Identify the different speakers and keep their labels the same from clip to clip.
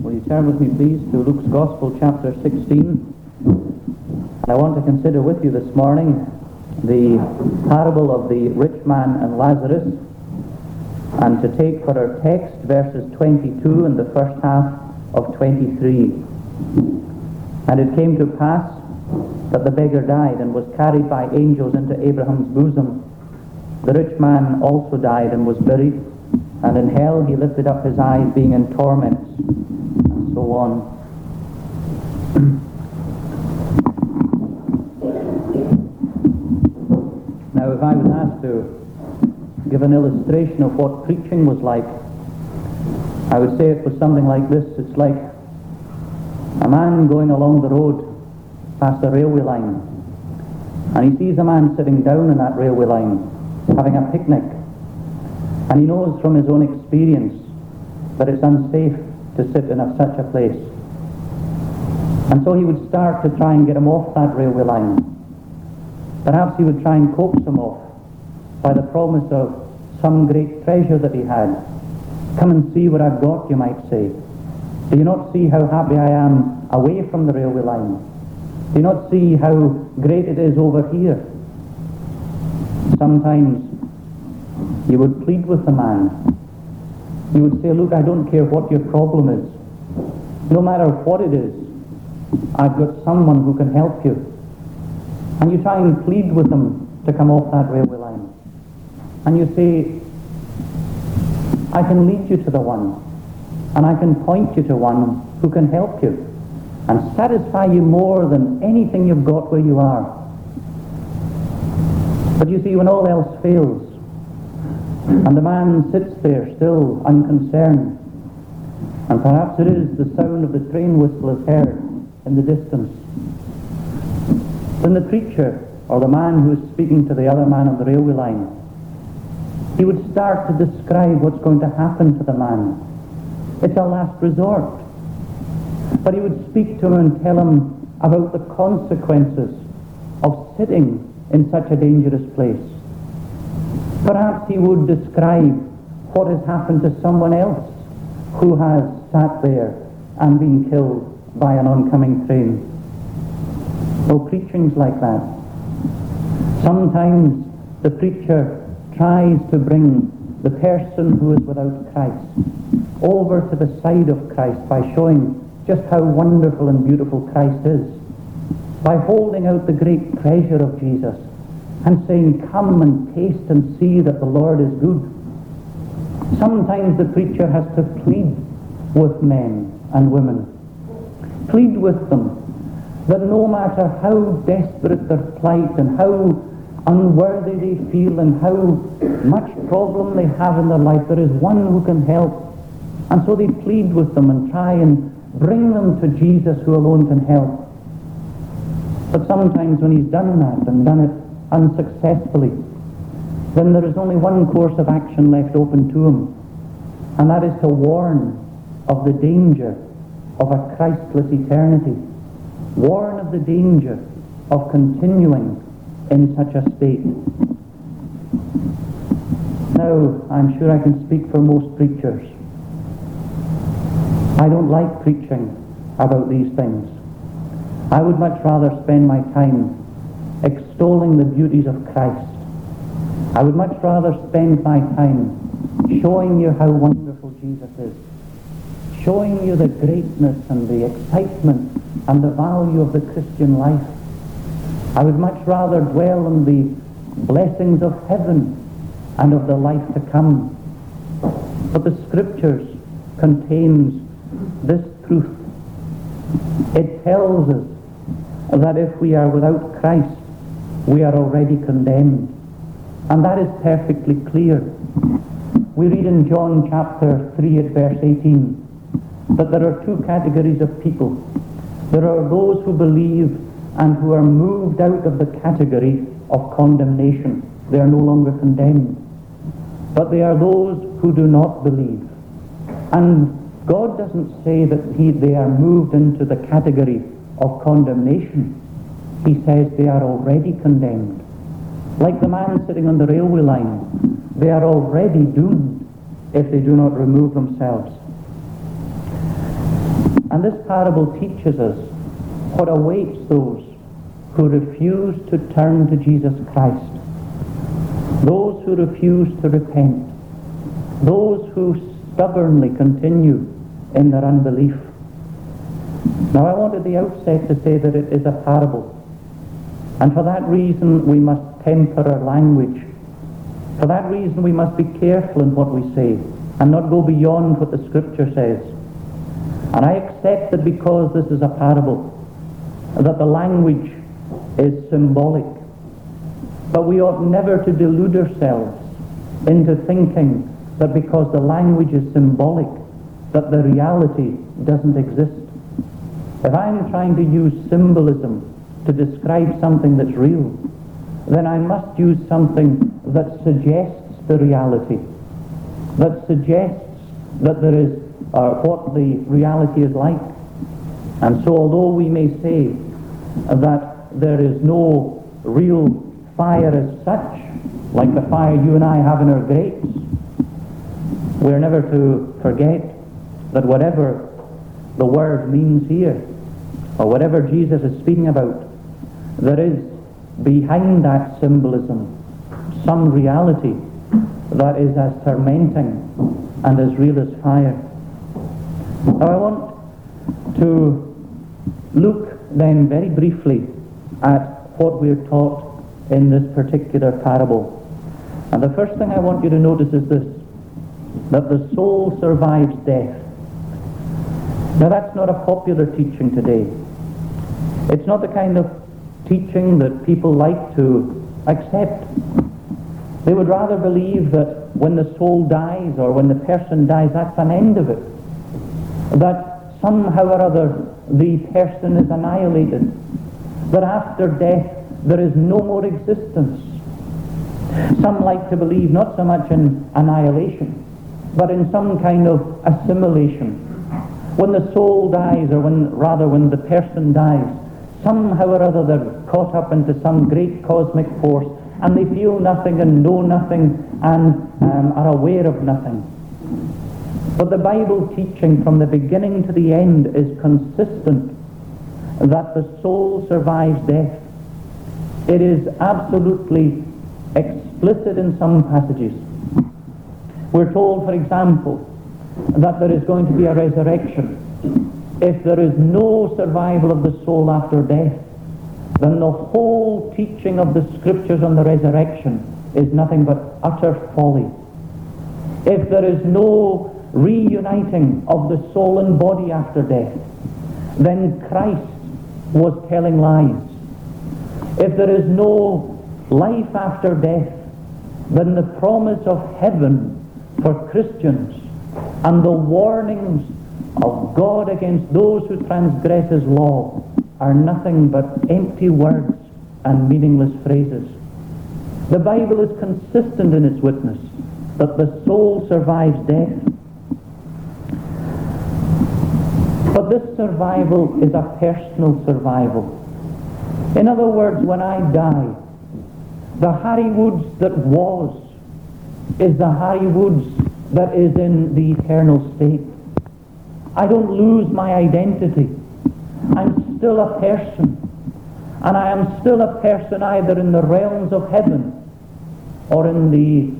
Speaker 1: Will you turn with me, please, to Luke's Gospel, chapter 16? And I want to consider with you this morning the parable of the rich man and Lazarus, and to take for our text verses 22 and the first half of 23. And it came to pass that the beggar died and was carried by angels into Abraham's bosom. The rich man also died and was buried, and in hell he lifted up his eyes, being in torments, now, if I was asked to give an illustration of what preaching was like, I would say it was something like this. It's like a man going along the road past a railway line, and he sees a man sitting down in that railway line having a picnic, and he knows from his own experience that it's unsafe to sit in a, such a place. And so he would start to try and get him off that railway line. Perhaps he would try and coax him off by the promise of some great treasure that he had. Come and see what I've got, you might say. Do you not see how happy I am away from the railway line? Do you not see how great it is over here? Sometimes you would plead with the man. You would say, look, I don't care what your problem is. No matter what it is, I've got someone who can help you. And you try and plead with them to come off that railway line. And you say, I can lead you to the one, and I can point you to one who can help you and satisfy you more than anything you've got where you are. But you see, when all else fails, and the man sits there still unconcerned, and perhaps it is the sound of the train whistle is heard in the distance, then the preacher, or the man who is speaking to the other man on the railway line, he would start to describe what's going to happen to the man. It's a last resort. But he would speak to him and tell him about the consequences of sitting in such a dangerous place. Perhaps he would describe what has happened to someone else who has sat there and been killed by an oncoming train. Oh, preaching's like that. Sometimes the preacher tries to bring the person who is without Christ over to the side of Christ by showing just how wonderful and beautiful Christ is by holding out the great treasure of Jesus and saying, Come and taste and see that the Lord is good. Sometimes the preacher has to plead with men and women, plead with them that no matter how desperate their plight and how unworthy they feel and how much problem they have in their life, there is one who can help. And so they plead with them and try and bring them to Jesus who alone can help. But sometimes when he's done that and done it unsuccessfully, then there is only one course of action left open to him, and that is to warn of the danger of a Christless eternity. Warn of the danger of continuing in such a state. Now, I'm sure I can speak for most preachers. I don't like preaching about these things. I would much rather spend my time extolling the beauties of Christ. I would much rather spend my time showing you how wonderful Jesus is, showing you the greatness and the excitement and the value of the Christian life. I would much rather dwell on the blessings of heaven and of the life to come. But the scriptures contains this truth. It tells us that if we are without Christ, we are already condemned. And that is perfectly clear. We read in John chapter 3 at verse 18 that there are two categories of people. There are those who believe and who are moved out of the category of condemnation. They are no longer condemned. But they are those who do not believe. And God doesn't say that he, they are moved into the category of condemnation. He says they are already condemned. Like the man sitting on the railway line, they are already doomed if they do not remove themselves. And this parable teaches us what awaits those who refuse to turn to Jesus Christ, those who refuse to repent, those who stubbornly continue in their unbelief. Now I want at the outset to say that it is a parable. And for that reason we must temper our language. For that reason we must be careful in what we say and not go beyond what the scripture says. And I accept that because this is a parable, that the language is symbolic. But we ought never to delude ourselves into thinking that because the language is symbolic, that the reality doesn't exist. If I'm trying to use symbolism to describe something that's real, then I must use something that suggests the reality, that suggests that there is uh, what the reality is like. And so although we may say that there is no real fire as such, like the fire you and I have in our grates, we're never to forget that whatever the word means here, or whatever Jesus is speaking about, there is behind that symbolism some reality that is as tormenting and as real as fire. Now I want to look then very briefly at what we're taught in this particular parable. And the first thing I want you to notice is this, that the soul survives death. Now that's not a popular teaching today. It's not the kind of teaching that people like to accept. They would rather believe that when the soul dies or when the person dies, that's an end of it. That somehow or other the person is annihilated. That after death there is no more existence. Some like to believe not so much in annihilation, but in some kind of assimilation. When the soul dies, or when rather when the person dies, somehow or other they're caught up into some great cosmic force and they feel nothing and know nothing and um, are aware of nothing. But the Bible teaching from the beginning to the end is consistent that the soul survives death. It is absolutely explicit in some passages. We're told, for example, that there is going to be a resurrection. If there is no survival of the soul after death, then the whole teaching of the scriptures on the resurrection is nothing but utter folly. If there is no reuniting of the soul and body after death, then Christ was telling lies. If there is no life after death, then the promise of heaven for Christians and the warnings of God against those who transgress his law are nothing but empty words and meaningless phrases. The Bible is consistent in its witness that the soul survives death. But this survival is a personal survival. In other words, when I die, the Harry Woods that was is the Harry Woods that is in the eternal state. I don't lose my identity. I'm still a person. And I am still a person either in the realms of heaven or in the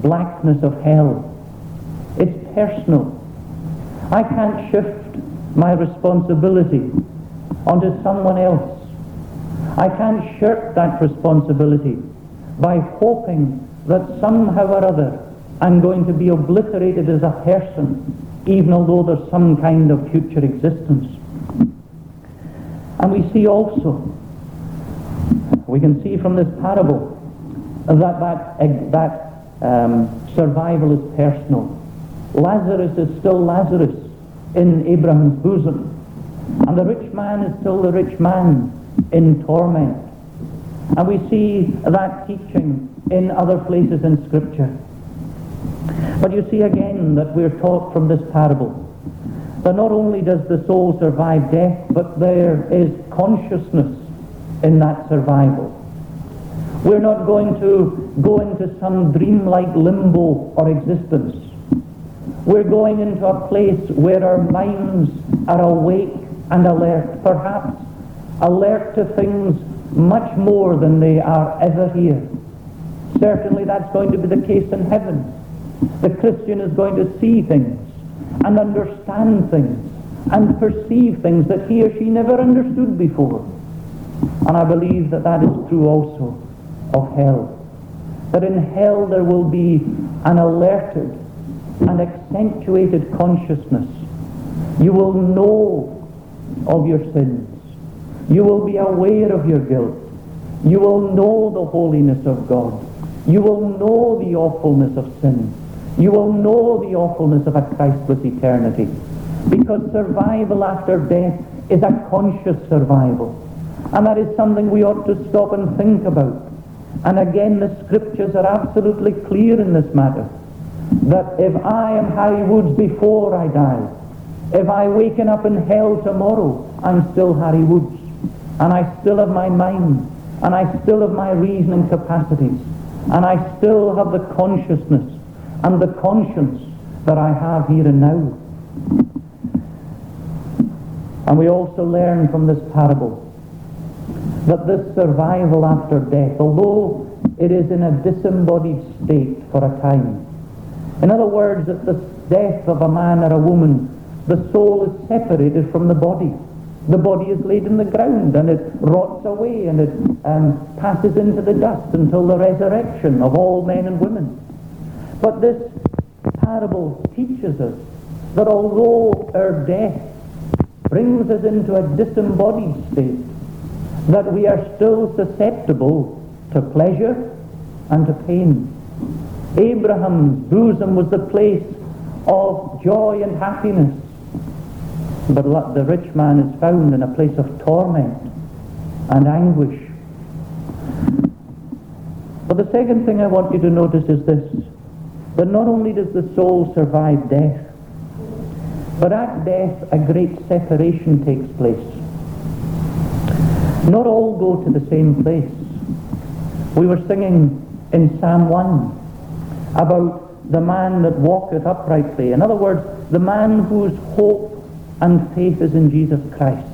Speaker 1: blackness of hell. It's personal. I can't shift my responsibility onto someone else. I can't shirk that responsibility by hoping that somehow or other I'm going to be obliterated as a person, even although there's some kind of future existence. And we see also, we can see from this parable that that, that um, survival is personal. Lazarus is still Lazarus in Abraham's bosom. And the rich man is still the rich man in torment. And we see that teaching in other places in Scripture. But you see again that we're taught from this parable that not only does the soul survive death, but there is consciousness in that survival. We're not going to go into some dreamlike limbo or existence We're going into a place where our minds are awake and alert, perhaps alert to things much more than they are ever here. Certainly that's going to be the case in heaven. The Christian is going to see things and understand things and perceive things that he or she never understood before. And I believe that that is true also of hell. That in hell there will be an alerted and accentuated consciousness. You will know of your sins. You will be aware of your guilt. You will know the holiness of God. You will know the awfulness of sin. You will know the awfulness of a Christless eternity. Because survival after death is a conscious survival. And that is something we ought to stop and think about. And again, the scriptures are absolutely clear in this matter. That if I am Harry Woods before I die, if I waken up in hell tomorrow, I'm still Harry Woods. And I still have my mind. And I still have my reasoning capacities. And I still have the consciousness and the conscience that I have here and now. And we also learn from this parable that this survival after death, although it is in a disembodied state for a time, in other words, at the death of a man or a woman, the soul is separated from the body. The body is laid in the ground and it rots away and it um, passes into the dust until the resurrection of all men and women. But this parable teaches us that although our death brings us into a disembodied state, that we are still susceptible to pleasure and to pain. Abraham's bosom was the place of joy and happiness. But the rich man is found in a place of torment and anguish. But the second thing I want you to notice is this, that not only does the soul survive death, but at death a great separation takes place. Not all go to the same place. We were singing in Psalm 1 about the man that walketh uprightly. In other words, the man whose hope and faith is in Jesus Christ.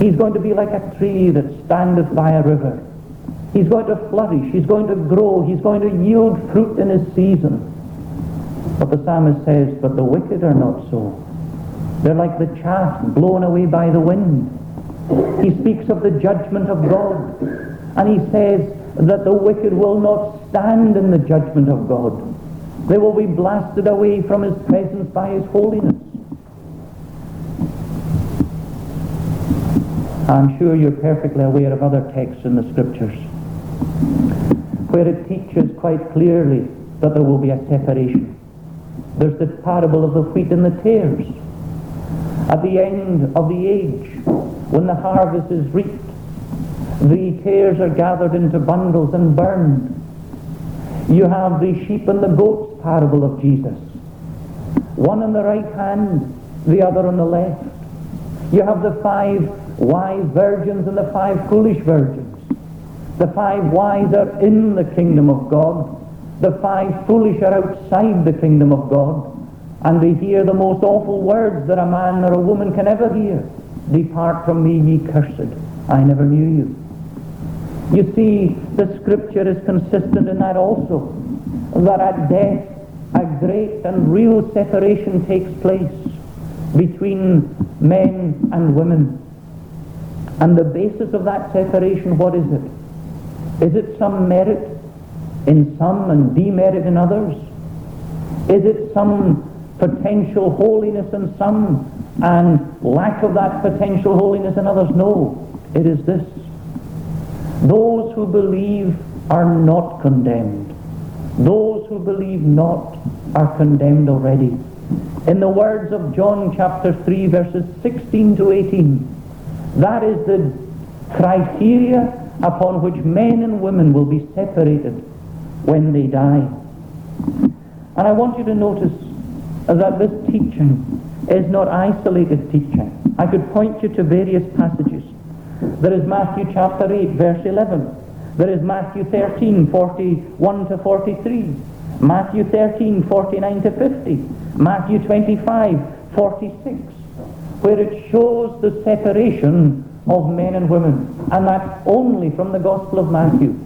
Speaker 1: He's going to be like a tree that standeth by a river. He's going to flourish. He's going to grow. He's going to yield fruit in his season. But the psalmist says, but the wicked are not so. They're like the chaff blown away by the wind. He speaks of the judgment of God. And he says that the wicked will not stand in the judgment of God. They will be blasted away from his presence by his holiness. I'm sure you're perfectly aware of other texts in the scriptures where it teaches quite clearly that there will be a separation. There's the parable of the wheat and the tares. At the end of the age, when the harvest is reaped, the tares are gathered into bundles and burned. You have the sheep and the goats parable of Jesus. One on the right hand, the other on the left. You have the five wise virgins and the five foolish virgins. The five wise are in the kingdom of God. The five foolish are outside the kingdom of God. And they hear the most awful words that a man or a woman can ever hear. Depart from me, ye cursed. I never knew you. You see, the scripture is consistent in that also. That at death, a great and real separation takes place between men and women. And the basis of that separation, what is it? Is it some merit in some and demerit in others? Is it some potential holiness in some and lack of that potential holiness in others? No, it is this. Those who believe are not condemned. Those who believe not are condemned already. In the words of John chapter 3 verses 16 to 18, that is the criteria upon which men and women will be separated when they die. And I want you to notice that this teaching is not isolated teaching. I could point you to various passages. There is Matthew chapter 8, verse 11. There is Matthew 13, 41 to 43. Matthew 13, 49 to 50. Matthew 25, 46, where it shows the separation of men and women. And that's only from the Gospel of Matthew.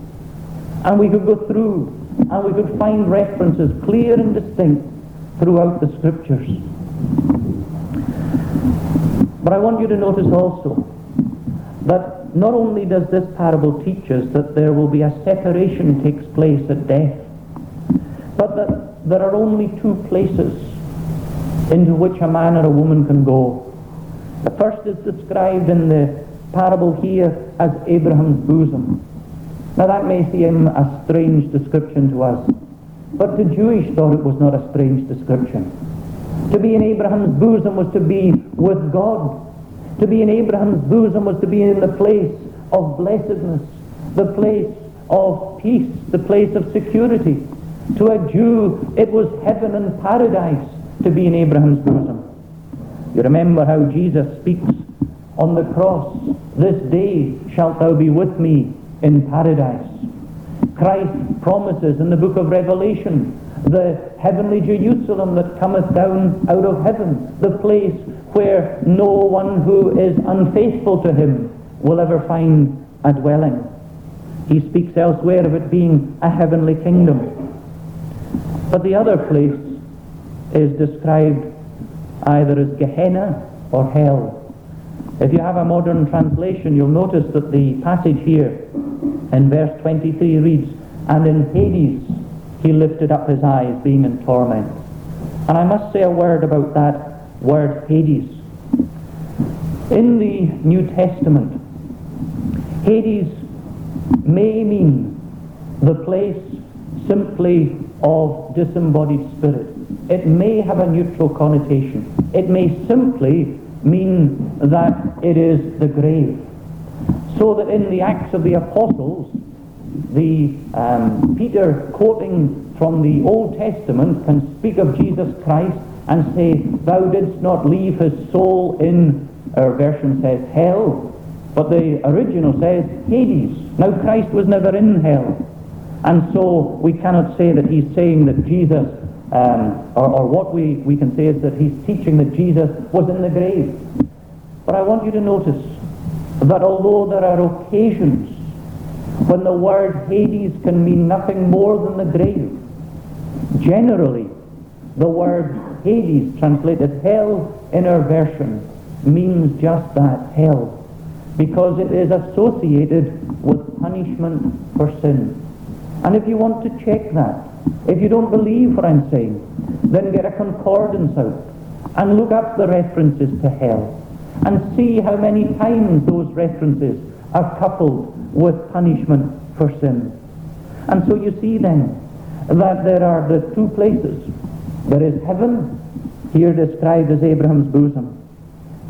Speaker 1: And we could go through and we could find references clear and distinct throughout the scriptures. But I want you to notice also that not only does this parable teach us that there will be a separation takes place at death, but that there are only two places into which a man or a woman can go. The first is described in the parable here as Abraham's bosom. Now that may seem a strange description to us, but the Jewish thought it was not a strange description. To be in Abraham's bosom was to be with God. To be in Abraham's bosom was to be in the place of blessedness, the place of peace, the place of security. To a Jew, it was heaven and paradise to be in Abraham's bosom. You remember how Jesus speaks on the cross, This day shalt thou be with me in paradise. Christ promises in the book of Revelation the heavenly Jerusalem that cometh down out of heaven, the place where no one who is unfaithful to him will ever find a dwelling. He speaks elsewhere of it being a heavenly kingdom. But the other place is described either as Gehenna or hell. If you have a modern translation, you'll notice that the passage here in verse 23 reads, And in Hades he lifted up his eyes, being in torment. And I must say a word about that word Hades. In the New Testament, Hades may mean the place simply of disembodied spirit. It may have a neutral connotation. It may simply mean that it is the grave. So that in the Acts of the Apostles, the um, Peter quoting from the Old Testament can speak of Jesus Christ and say, Thou didst not leave his soul in, our version says hell, but the original says Hades. Now Christ was never in hell. And so we cannot say that he's saying that Jesus um, or, or, what we, we can say is that he's teaching that Jesus was in the grave. But I want you to notice that although there are occasions when the word Hades can mean nothing more than the grave, generally the word Hades, translated hell in our version, means just that, hell, because it is associated with punishment for sin. And if you want to check that, if you don't believe what I'm saying, then get a concordance out and look up the references to hell and see how many times those references are coupled with punishment for sin. And so you see then that there are the two places. There is heaven, here described as Abraham's bosom,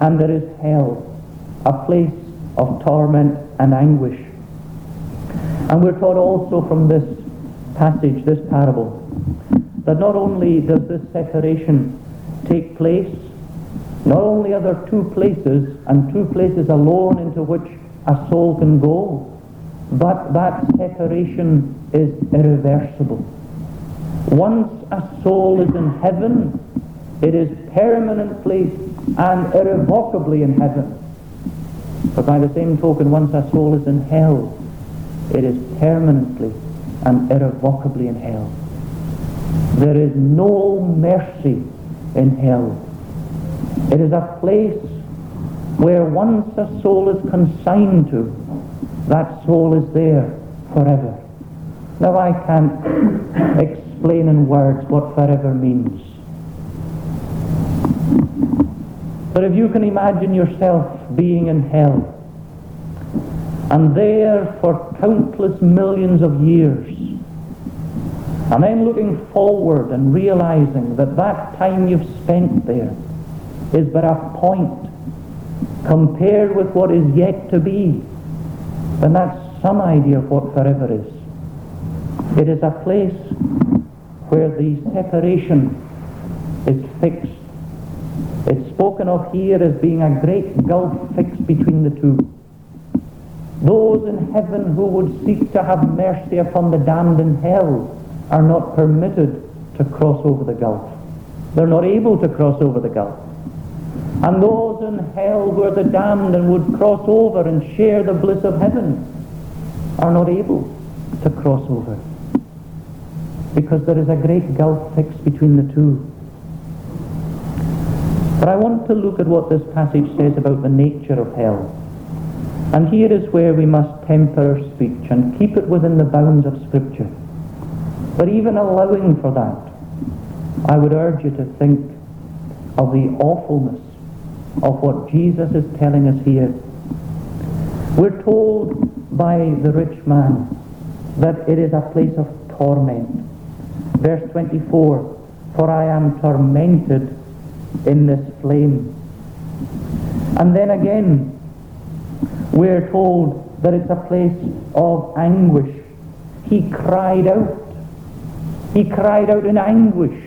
Speaker 1: and there is hell, a place of torment and anguish. And we're taught also from this passage, this parable, that not only does this separation take place, not only are there two places, and two places alone into which a soul can go, but that separation is irreversible. Once a soul is in heaven, it is permanently and irrevocably in heaven. But by the same token, once a soul is in hell, it is permanently and irrevocably in hell. There is no mercy in hell. It is a place where once a soul is consigned to, that soul is there forever. Now I can't explain in words what forever means. But if you can imagine yourself being in hell, and there for countless millions of years. And then looking forward and realizing that that time you've spent there is but a point compared with what is yet to be, And that's some idea of what forever is. It is a place where the separation is fixed. It's spoken of here as being a great gulf fixed between the two. Those in heaven who would seek to have mercy upon the damned in hell are not permitted to cross over the gulf. They're not able to cross over the gulf. And those in hell who are the damned and would cross over and share the bliss of heaven are not able to cross over. Because there is a great gulf fixed between the two. But I want to look at what this passage says about the nature of hell. And here is where we must temper our speech and keep it within the bounds of Scripture. But even allowing for that, I would urge you to think of the awfulness of what Jesus is telling us here. We're told by the rich man that it is a place of torment. Verse 24, for I am tormented in this flame. And then again, we're told that it's a place of anguish. He cried out. He cried out in anguish.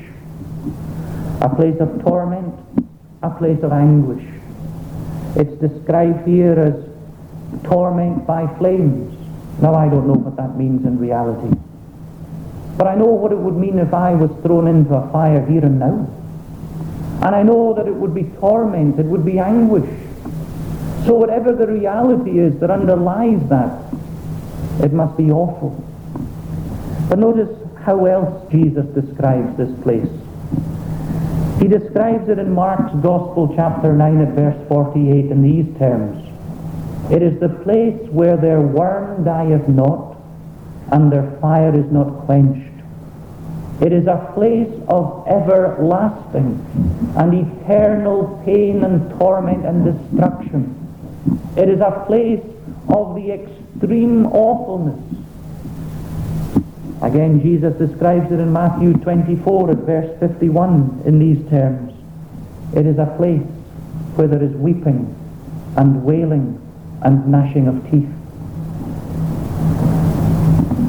Speaker 1: A place of torment, a place of anguish. It's described here as torment by flames. Now I don't know what that means in reality. But I know what it would mean if I was thrown into a fire here and now. And I know that it would be torment, it would be anguish. So whatever the reality is that underlies that, it must be awful. But notice how else Jesus describes this place. He describes it in Mark's Gospel, chapter 9, at verse 48, in these terms. It is the place where their worm dieth not, and their fire is not quenched. It is a place of everlasting and eternal pain and torment and destruction. It is a place of the extreme awfulness. Again, Jesus describes it in Matthew 24 at verse 51 in these terms. It is a place where there is weeping and wailing and gnashing of teeth.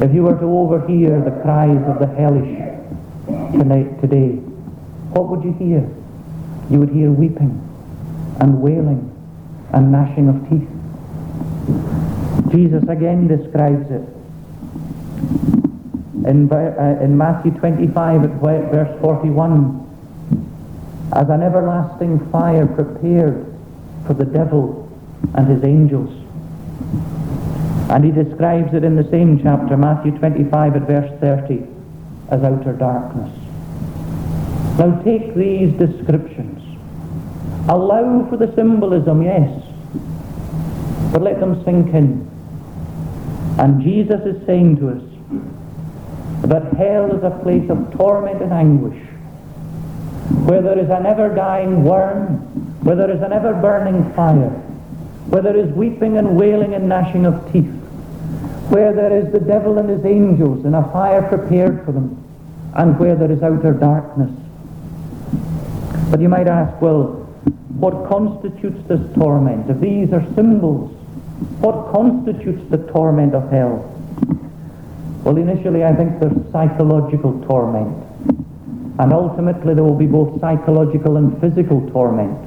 Speaker 1: If you were to overhear the cries of the hellish tonight, today, what would you hear? You would hear weeping and wailing and gnashing of teeth. Jesus again describes it in, uh, in Matthew 25 at verse 41 as an everlasting fire prepared for the devil and his angels. And he describes it in the same chapter, Matthew 25 at verse 30, as outer darkness. Now take these descriptions. Allow for the symbolism, yes, but let them sink in. And Jesus is saying to us that hell is a place of torment and anguish, where there is an ever-dying worm, where there is an ever-burning fire, where there is weeping and wailing and gnashing of teeth, where there is the devil and his angels in a fire prepared for them, and where there is outer darkness. But you might ask, well, what constitutes this torment? If these are symbols, what constitutes the torment of hell? Well, initially I think there's psychological torment. And ultimately there will be both psychological and physical torment.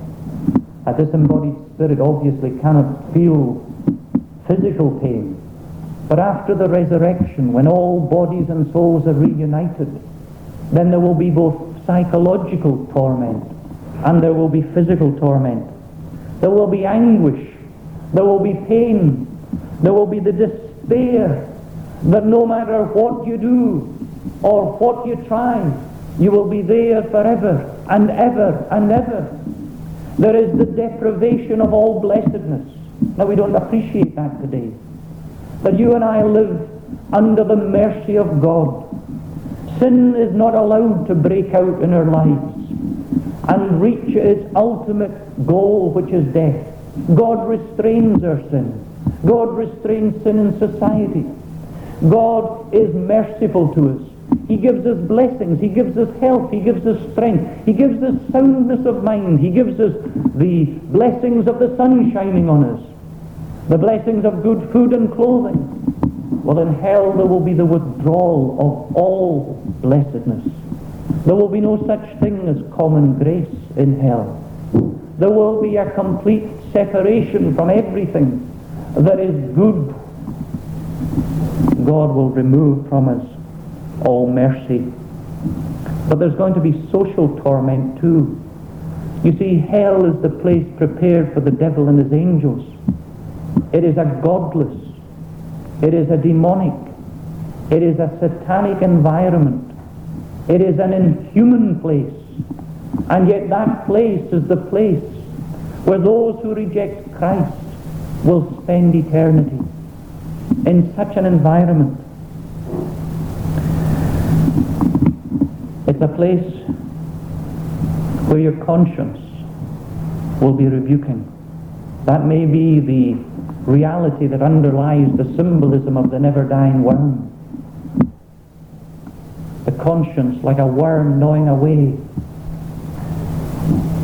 Speaker 1: A disembodied spirit obviously cannot feel physical pain. But after the resurrection, when all bodies and souls are reunited, then there will be both psychological torment and there will be physical torment. There will be anguish. There will be pain. There will be the despair that no matter what you do or what you try, you will be there forever and ever and ever. There is the deprivation of all blessedness. Now we don't appreciate that today. That you and I live under the mercy of God. Sin is not allowed to break out in our lives and reach its ultimate goal, which is death. God restrains our sin. God restrains sin in society. God is merciful to us. He gives us blessings. He gives us health. He gives us strength. He gives us soundness of mind. He gives us the blessings of the sun shining on us. The blessings of good food and clothing. Well, in hell there will be the withdrawal of all blessedness. There will be no such thing as common grace in hell. There will be a complete separation from everything that is good. God will remove from us all mercy. But there's going to be social torment too. You see, hell is the place prepared for the devil and his angels. It is a godless, it is a demonic, it is a satanic environment. It is an inhuman place. And yet that place is the place where those who reject Christ will spend eternity in such an environment. It's a place where your conscience will be rebuking. That may be the reality that underlies the symbolism of the never-dying worm. The conscience like a worm gnawing away,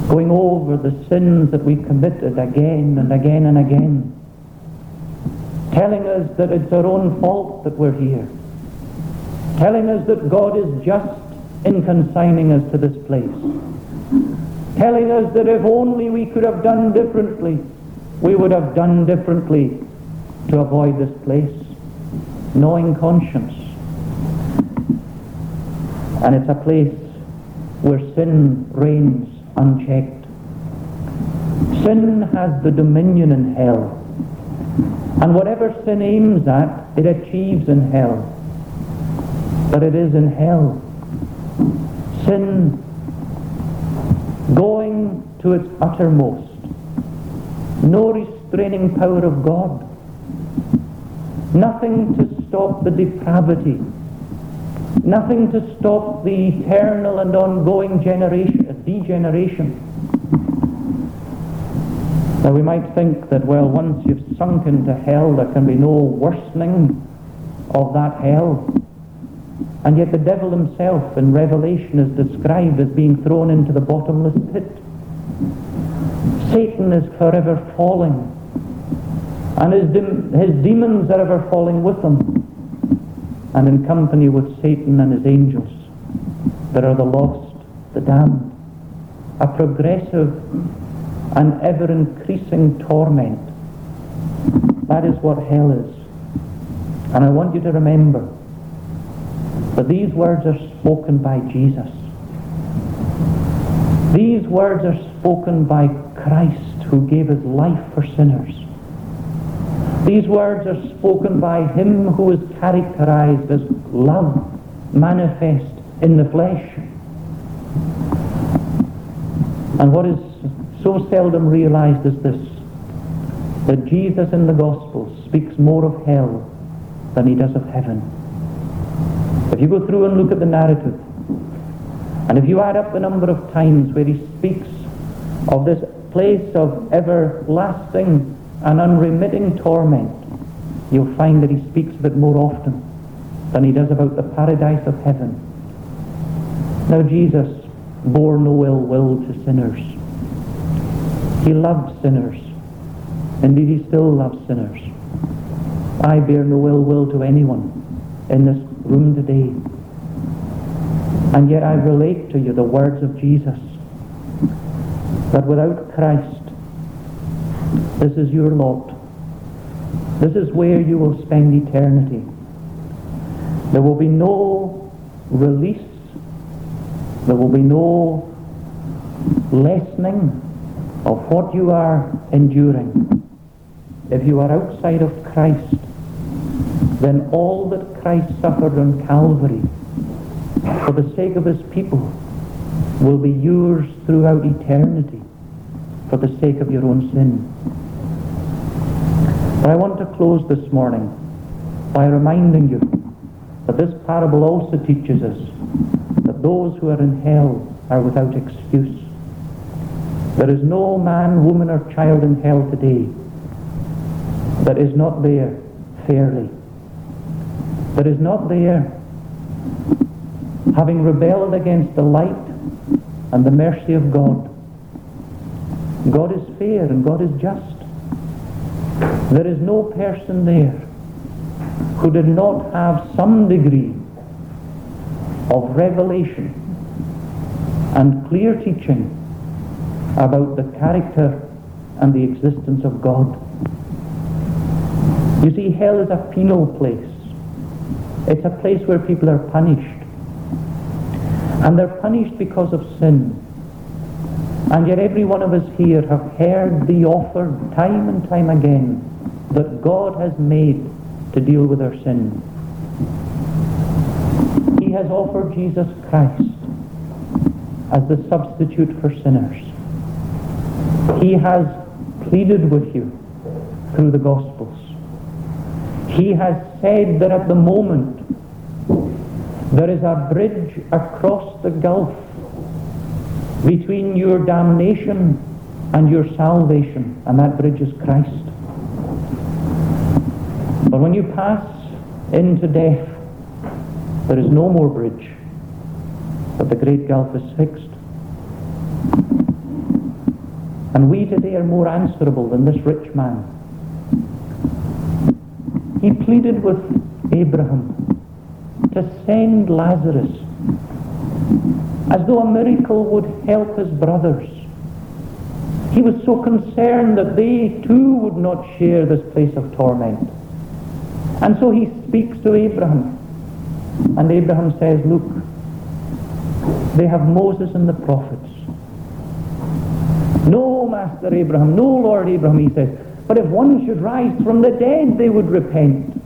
Speaker 1: going over the sins that we committed again and again and again, telling us that it's our own fault that we're here, telling us that God is just in consigning us to this place, telling us that if only we could have done differently, we would have done differently to avoid this place. Knowing conscience. And it's a place where sin reigns unchecked. Sin has the dominion in hell. And whatever sin aims at, it achieves in hell. But it is in hell. Sin going to its uttermost. No restraining power of God. Nothing to stop the depravity. Nothing to stop the eternal and ongoing generation, degeneration. Now we might think that, well, once you've sunk into hell, there can be no worsening of that hell. And yet the devil himself in Revelation is described as being thrown into the bottomless pit. Satan is forever falling. And his, his demons are ever falling with him. And in company with Satan and his angels, there are the lost, the damned. A progressive and ever increasing torment. That is what hell is. And I want you to remember that these words are spoken by Jesus. These words are spoken by Christ who gave his life for sinners. These words are spoken by him who is characterized as love manifest in the flesh. And what is so seldom realized is this, that Jesus in the Gospels speaks more of hell than he does of heaven. If you go through and look at the narrative, and if you add up the number of times where he speaks of this place of everlasting and unremitting torment, you'll find that he speaks of it more often than he does about the paradise of heaven. Now Jesus bore no ill will to sinners. He loved sinners. Indeed, he still loves sinners. I bear no ill will to anyone in this room today. And yet I relate to you the words of Jesus that without Christ, this is your lot. This is where you will spend eternity. There will be no release. There will be no lessening of what you are enduring. If you are outside of Christ, then all that Christ suffered on Calvary for the sake of his people will be yours throughout eternity for the sake of your own sin. But I want to close this morning by reminding you that this parable also teaches us that those who are in hell are without excuse. There is no man, woman or child in hell today that is not there fairly that is not there, having rebelled against the light and the mercy of God. God is fair and God is just. There is no person there who did not have some degree of revelation and clear teaching about the character and the existence of God. You see, hell is a penal place. It's a place where people are punished. And they're punished because of sin. And yet every one of us here have heard the offer time and time again that God has made to deal with our sin. He has offered Jesus Christ as the substitute for sinners. He has pleaded with you through the Gospels. He has said that at the moment there is a bridge across the gulf between your damnation and your salvation, and that bridge is Christ. But when you pass into death, there is no more bridge, but the great gulf is fixed. And we today are more answerable than this rich man. He pleaded with Abraham to send Lazarus as though a miracle would help his brothers. He was so concerned that they too would not share this place of torment. And so he speaks to Abraham. And Abraham says, Look, they have Moses and the prophets. No, Master Abraham, no, Lord Abraham, he says. But if one should rise from the dead, they would repent.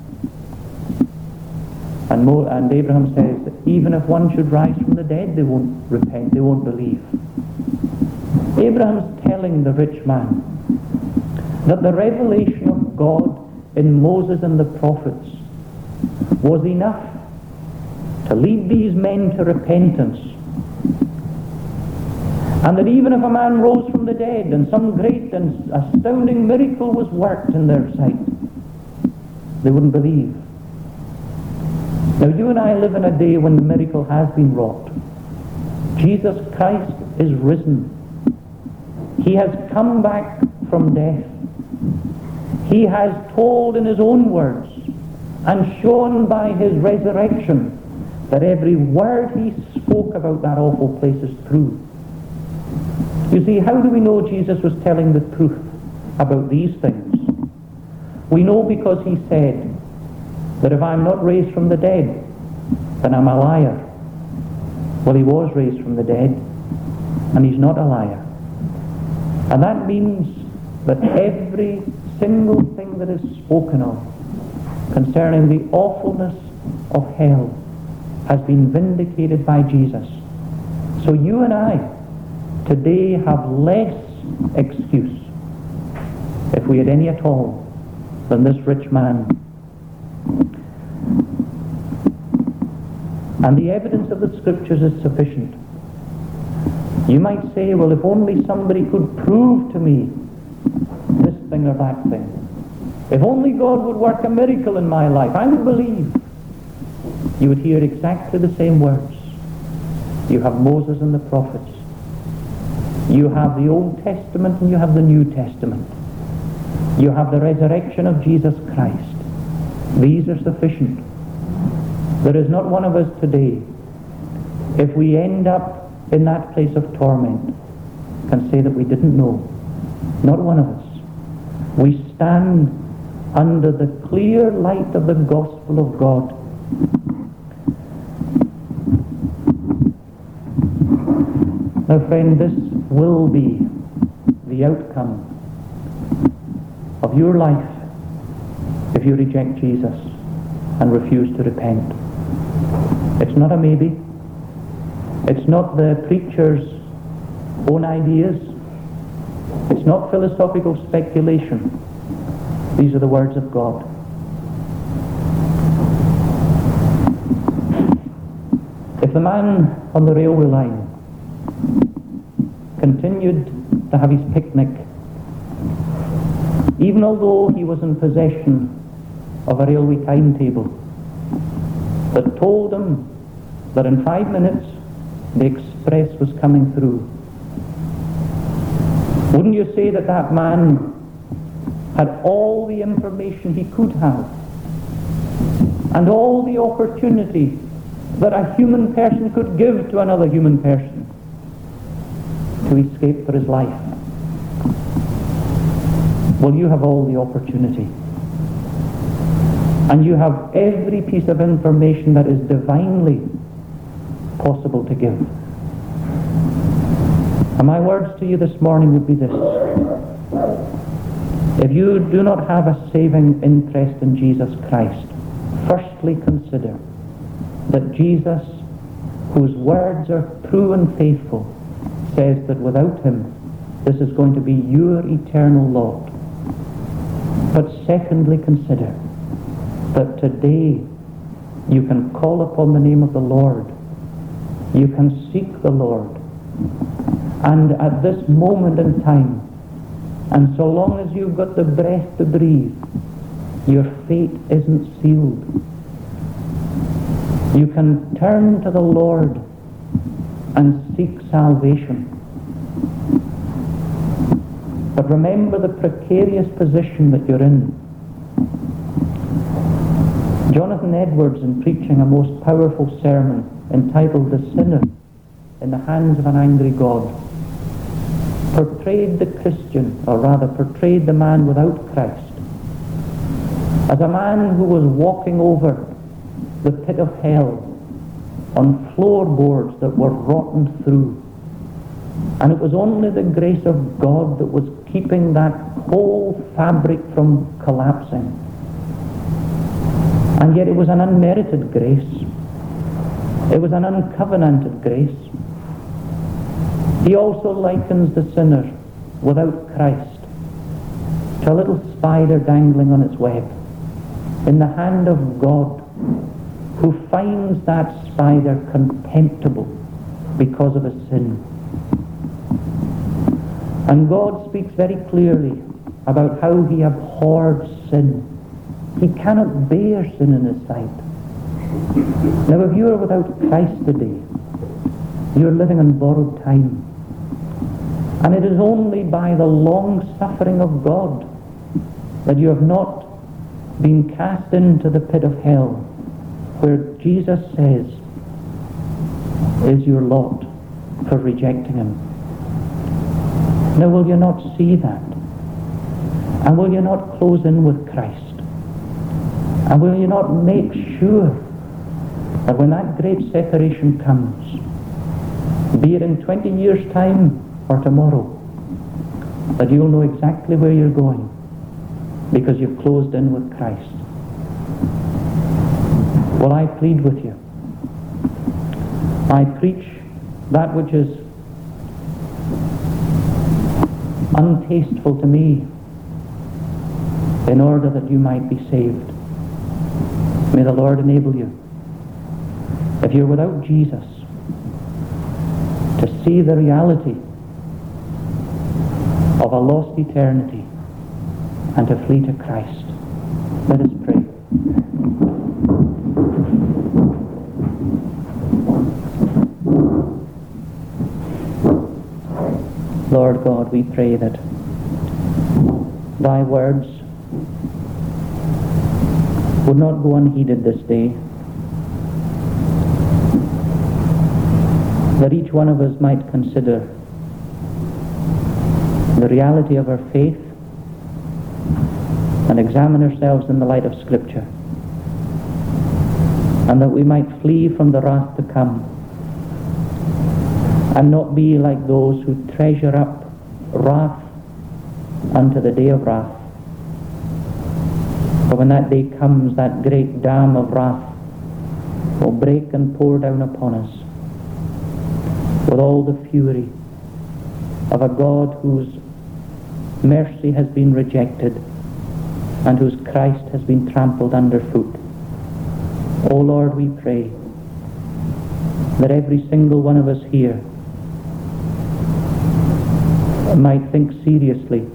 Speaker 1: And, Mo- and Abraham says that even if one should rise from the dead, they won't repent, they won't believe. Abraham's telling the rich man that the revelation of God in Moses and the prophets was enough to lead these men to repentance and that even if a man rose the dead and some great and astounding miracle was worked in their sight, they wouldn't believe. Now you and I live in a day when the miracle has been wrought. Jesus Christ is risen. He has come back from death. He has told in his own words and shown by his resurrection that every word he spoke about that awful place is true. You see, how do we know Jesus was telling the truth about these things? We know because he said that if I'm not raised from the dead, then I'm a liar. Well, he was raised from the dead, and he's not a liar. And that means that every single thing that is spoken of concerning the awfulness of hell has been vindicated by Jesus. So you and I today have less excuse, if we had any at all, than this rich man. And the evidence of the scriptures is sufficient. You might say, well, if only somebody could prove to me this thing or that thing. If only God would work a miracle in my life, I would believe. You would hear exactly the same words. You have Moses and the prophets. You have the Old Testament and you have the New Testament. You have the resurrection of Jesus Christ. These are sufficient. There is not one of us today, if we end up in that place of torment, can say that we didn't know. Not one of us. We stand under the clear light of the gospel of God. Now, friend, this will be the outcome of your life if you reject Jesus and refuse to repent. It's not a maybe. It's not the preacher's own ideas. It's not philosophical speculation. These are the words of God. If the man on the railway line continued to have his picnic, even although he was in possession of a railway timetable that told him that in five minutes the express was coming through. Wouldn't you say that that man had all the information he could have and all the opportunity that a human person could give to another human person to escape for his life? Well, you have all the opportunity. And you have every piece of information that is divinely possible to give. And my words to you this morning would be this. If you do not have a saving interest in Jesus Christ, firstly consider that Jesus, whose words are true and faithful, says that without him, this is going to be your eternal lot. But secondly, consider that today you can call upon the name of the Lord. You can seek the Lord. And at this moment in time, and so long as you've got the breath to breathe, your fate isn't sealed. You can turn to the Lord and seek salvation. But remember the precarious position that you're in. Jonathan Edwards, in preaching a most powerful sermon entitled The Sinner in the Hands of an Angry God, portrayed the Christian, or rather portrayed the man without Christ, as a man who was walking over the pit of hell on floorboards that were rotten through. And it was only the grace of God that was keeping that whole fabric from collapsing. And yet it was an unmerited grace. It was an uncovenanted grace. He also likens the sinner without Christ to a little spider dangling on its web in the hand of God who finds that spider contemptible because of a sin. And God speaks very clearly about how he abhors sin he cannot bear sin in his sight. Now, if you are without Christ today, you're living in borrowed time. And it is only by the long suffering of God that you have not been cast into the pit of hell, where Jesus says is your lot for rejecting him. Now, will you not see that? And will you not close in with Christ? And will you not make sure that when that great separation comes, be it in 20 years' time or tomorrow, that you'll know exactly where you're going because you've closed in with Christ? Well, I plead with you. I preach that which is untasteful to me in order that you might be saved. May the Lord enable you, if you're without Jesus, to see the reality of a lost eternity and to flee to Christ. Let us pray. Lord God, we pray that thy words would not go unheeded this day. That each one of us might consider the reality of our faith and examine ourselves in the light of Scripture. And that we might flee from the wrath to come and not be like those who treasure up wrath unto the day of wrath for when that day comes, that great dam of wrath will break and pour down upon us with all the fury of a God whose mercy has been rejected and whose Christ has been trampled underfoot. O oh Lord, we pray that every single one of us here might think seriously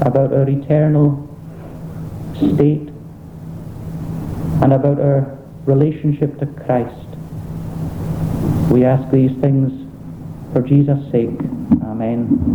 Speaker 1: about our eternal state and about our relationship to Christ. We ask these things for Jesus' sake. Amen.